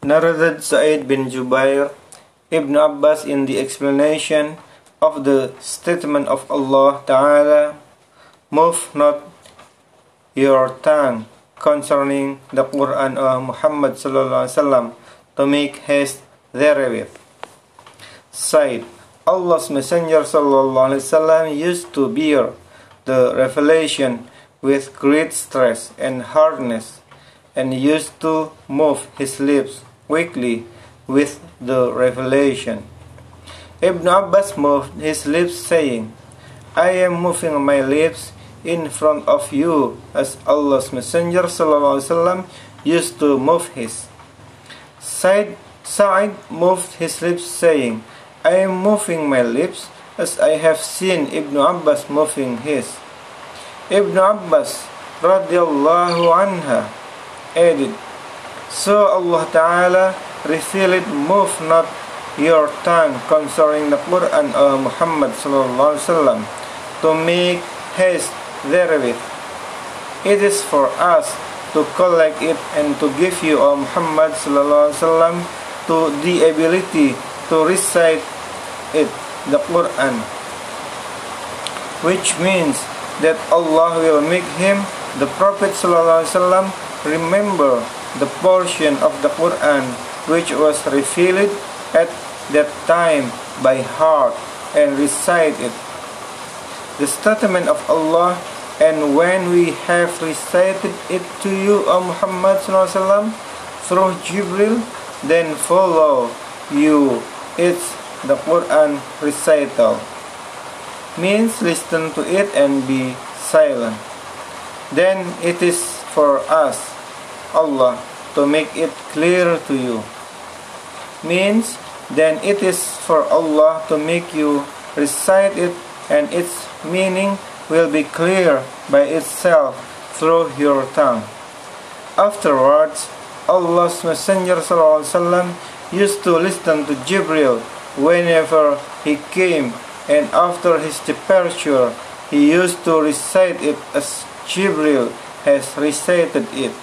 Narrated Sa'id bin Jubair, Ibn Abbas in the explanation of the statement of Allah Ta'ala, Move not your tongue concerning the Quran of Muhammad Wasallam to make haste therewith. Said, Allah's Messenger Wasallam used to bear the revelation with great stress and hardness and used to move his lips quickly with the revelation. Ibn Abbas moved his lips, saying, I am moving my lips in front of you as Allah's Messenger وسلم, used to move his. Said, Sa'id moved his lips, saying, I am moving my lips as I have seen Ibn Abbas moving his. Ibn Abbas radiallahu anha added, so Allah Ta'ala revealed, Move not your tongue concerning the Quran of Muhammad Sallallahu Alaihi Wasallam to make haste therewith. It is for us to collect it and to give you, O Muhammad Sallallahu Alaihi Wasallam, to the ability to recite it, the Quran, which means that Allah will make him, the Prophet Sallallahu Alaihi Wasallam, remember the portion of the Quran which was revealed at that time by heart and recite it. The statement of Allah and when we have recited it to you, O Muhammad sallam, through Jibril, then follow you. It's the Quran recital. Means listen to it and be silent. Then it is for us Allah to make it clear to you. Means, then it is for Allah to make you recite it and its meaning will be clear by itself through your tongue. Afterwards, Allah's Messenger ﷺ used to listen to Jibril whenever he came and after his departure he used to recite it as Jibril has recited it.